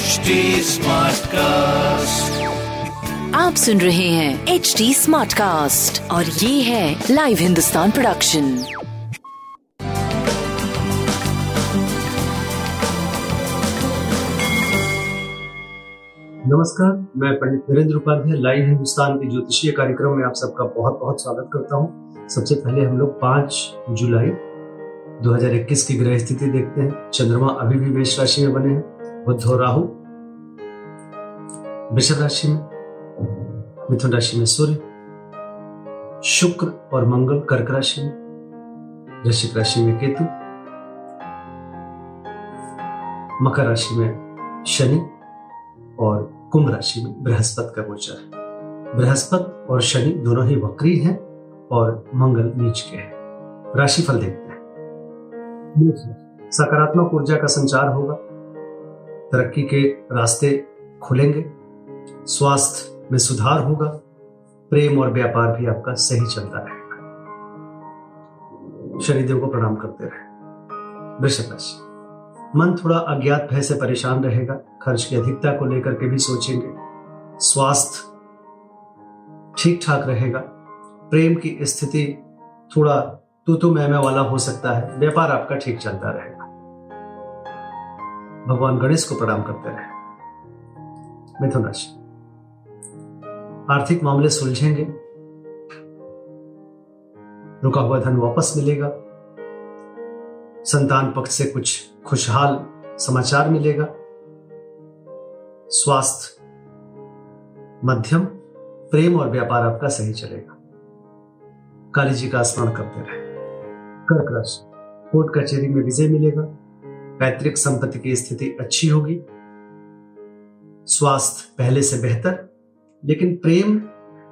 HD Smartcast. आप सुन रहे हैं एच डी स्मार्ट कास्ट और ये है लाइव हिंदुस्तान प्रोडक्शन नमस्कार मैं पंडित नरेंद्र उपाध्याय लाइव हिंदुस्तान के ज्योतिषीय कार्यक्रम में आप सबका बहुत बहुत स्वागत करता हूँ सबसे पहले हम लोग पाँच जुलाई 2021 की ग्रह स्थिति देखते हैं। चंद्रमा अभी भी मेष राशि में बने हैं। बुद्ध और राहु वृषभ राशि में, मिथुन राशि में सूर्य, शुक्र और मंगल कर्क राशि में, वृश्चिक राशि में केतु, मकर राशि में शनि और कुंभ राशि में बृहस्पति का गोचर है। बृहस्पति और शनि दोनों ही वक्री हैं और मंगल नीच के हैं। राशिफल देखते हैं। सकारात्मक ऊर्जा का संचार होगा। तरक्की के रास्ते खुलेंगे। स्वास्थ्य में सुधार होगा। प्रेम और व्यापार भी आपका सही चलता रहेगा। शनिदेव को प्रणाम करते रहे। वृषभ राशि। मन थोड़ा अज्ञात भय से परेशान रहेगा। खर्च की अधिकता को लेकर के भी सोचेंगे। स्वास्थ्य ठीक ठाक रहेगा। प्रेम की स्थिति थोड़ा तू तू तो मैं वाला हो सकता है। व्यापार आपका ठीक चलता रहेगा। भगवान गणेश को प्रणाम करते रहे। मिथुन राशि आर्थिक मामले सुलझेंगे। रुका हुआ धन वापस मिलेगा। संतान पक्ष से कुछ खुशहाल समाचार मिलेगा। स्वास्थ्य, मध्यम, प्रेम और व्यापार आपका सही चलेगा। काली जी का स्मरण करते रहे। कर्क राशि कोर्ट कचहरी में विजय मिलेगा। पैतृक संपत्ति की स्थिति अच्छी होगी। स्वास्थ्य पहले से बेहतर, लेकिन प्रेम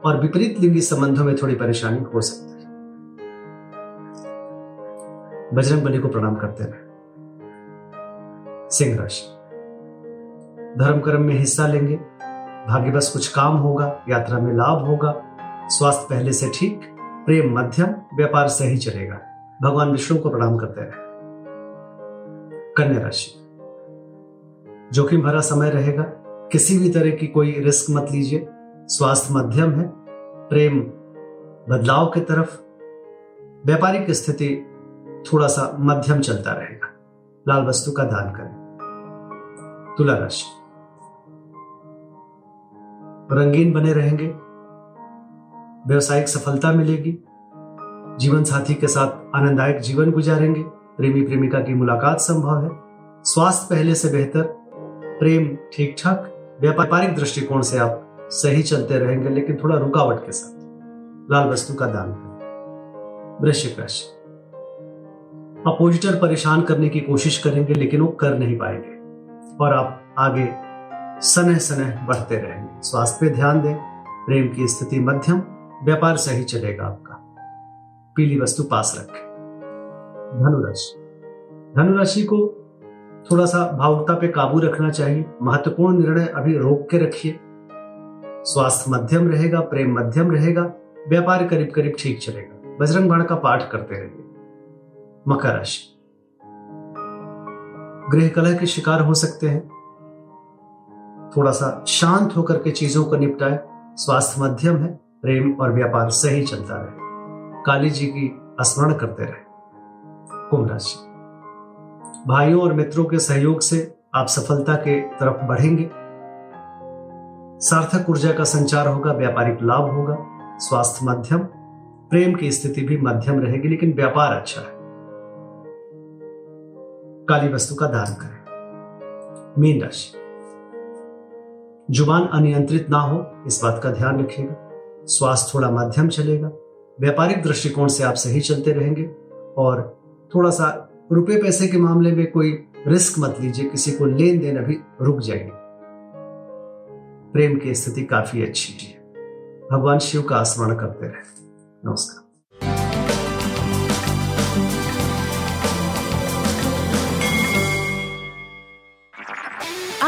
और विपरीत लिंगी संबंधों में थोड़ी परेशानी हो सकती है। बजरंग बली को प्रणाम करते रहे सिंह राशि। धर्म कर्म में हिस्सा लेंगे। भाग्यवश कुछ काम होगा, यात्रा में लाभ होगा। स्वास्थ्य पहले से ठीक, प्रेम मध्यम, व्यापार सही चलेगा। भगवान विष्णु को प्रणाम करते रहे। कन्या राशि। जोखिम भरा समय रहेगा। किसी भी तरह की कोई रिस्क मत लीजिए। स्वास्थ्य मध्यम है। प्रेम बदलाव की तरफ़। व्यापारिक स्थिति थोड़ा सा मध्यम चलता रहेगा। लाल वस्तु का दान करें। तुला राशि। रंगीन बने रहेंगे। व्यवसायिक सफलता मिलेगी। जीवन साथी के साथ आनंददायक जीवन गुजारेंगे। प्रेमी प्रेमिका की मुलाकात संभव है। स्वास्थ्य पहले से बेहतर, प्रेम ठीक ठाक व्यापारिक दृष्टिकोण से आप सही चलते रहेंगे, लेकिन थोड़ा रुकावट के साथ। लाल वस्तु का दान करें। वृश्चिक राशि। अपोजिटर परेशान करने की कोशिश करेंगे, लेकिन वो कर नहीं पाएँगे। और आप आगे सनह सनह बढ़ते रहेंगे। स्वास्थ्य पे ध्यान दें। प्रेम की स्थिति मध्यम, व्यापार सही चलेगा आपका। पीली वस्तु पास रखें। धनुराशि। धनुराशि को थोड़ा सा भावुकता पे काबू रखना चाहिए। महत्वपूर्ण निर्णय अभी रोक के रखिए। स्वास्थ्य मध्यम रहेगा, प्रेम मध्यम रहेगा, व्यापार करीब करीब ठीक चलेगा। बजरंग बाण का पाठ करते रहिए। मकर राशि। गृह कलह के शिकार हो सकते हैं। थोड़ा सा शांत होकर के चीज़ों को निपटाए। स्वास्थ्य मध्यम है, प्रेम और व्यापार सही चलता रहे। काली जी की स्मरण करते रहे। कुंभ राशि भाइयों और मित्रों के सहयोग से आप सफलता के तरफ़ बढ़ेंगे। सार्थक ऊर्जा का संचार होगा, व्यापारिक लाभ होगा, स्वास्थ्य मध्यम, प्रेम की स्थिति भी मध्यम रहेगी, लेकिन व्यापार अच्छा है। काली वस्तु का दान करें। मीन राशि, ज़ुबान अनियंत्रित ना हो, इस बात का ध्यान रखिएगा। स्वास्थ्य थोड़ा मध्यम चलेगा व्यापारिक दृष्टिकोण से आप सही चलते रहेंगे और थोड़ा सा रुपए पैसे के मामले में कोई रिस्क मत लीजिए, किसी को लेन देन अभी रुक जाएगी। प्रेम की स्थिति काफ़ी अच्छी है। भगवान शिव का स्मरण करते रहे। नमस्कार।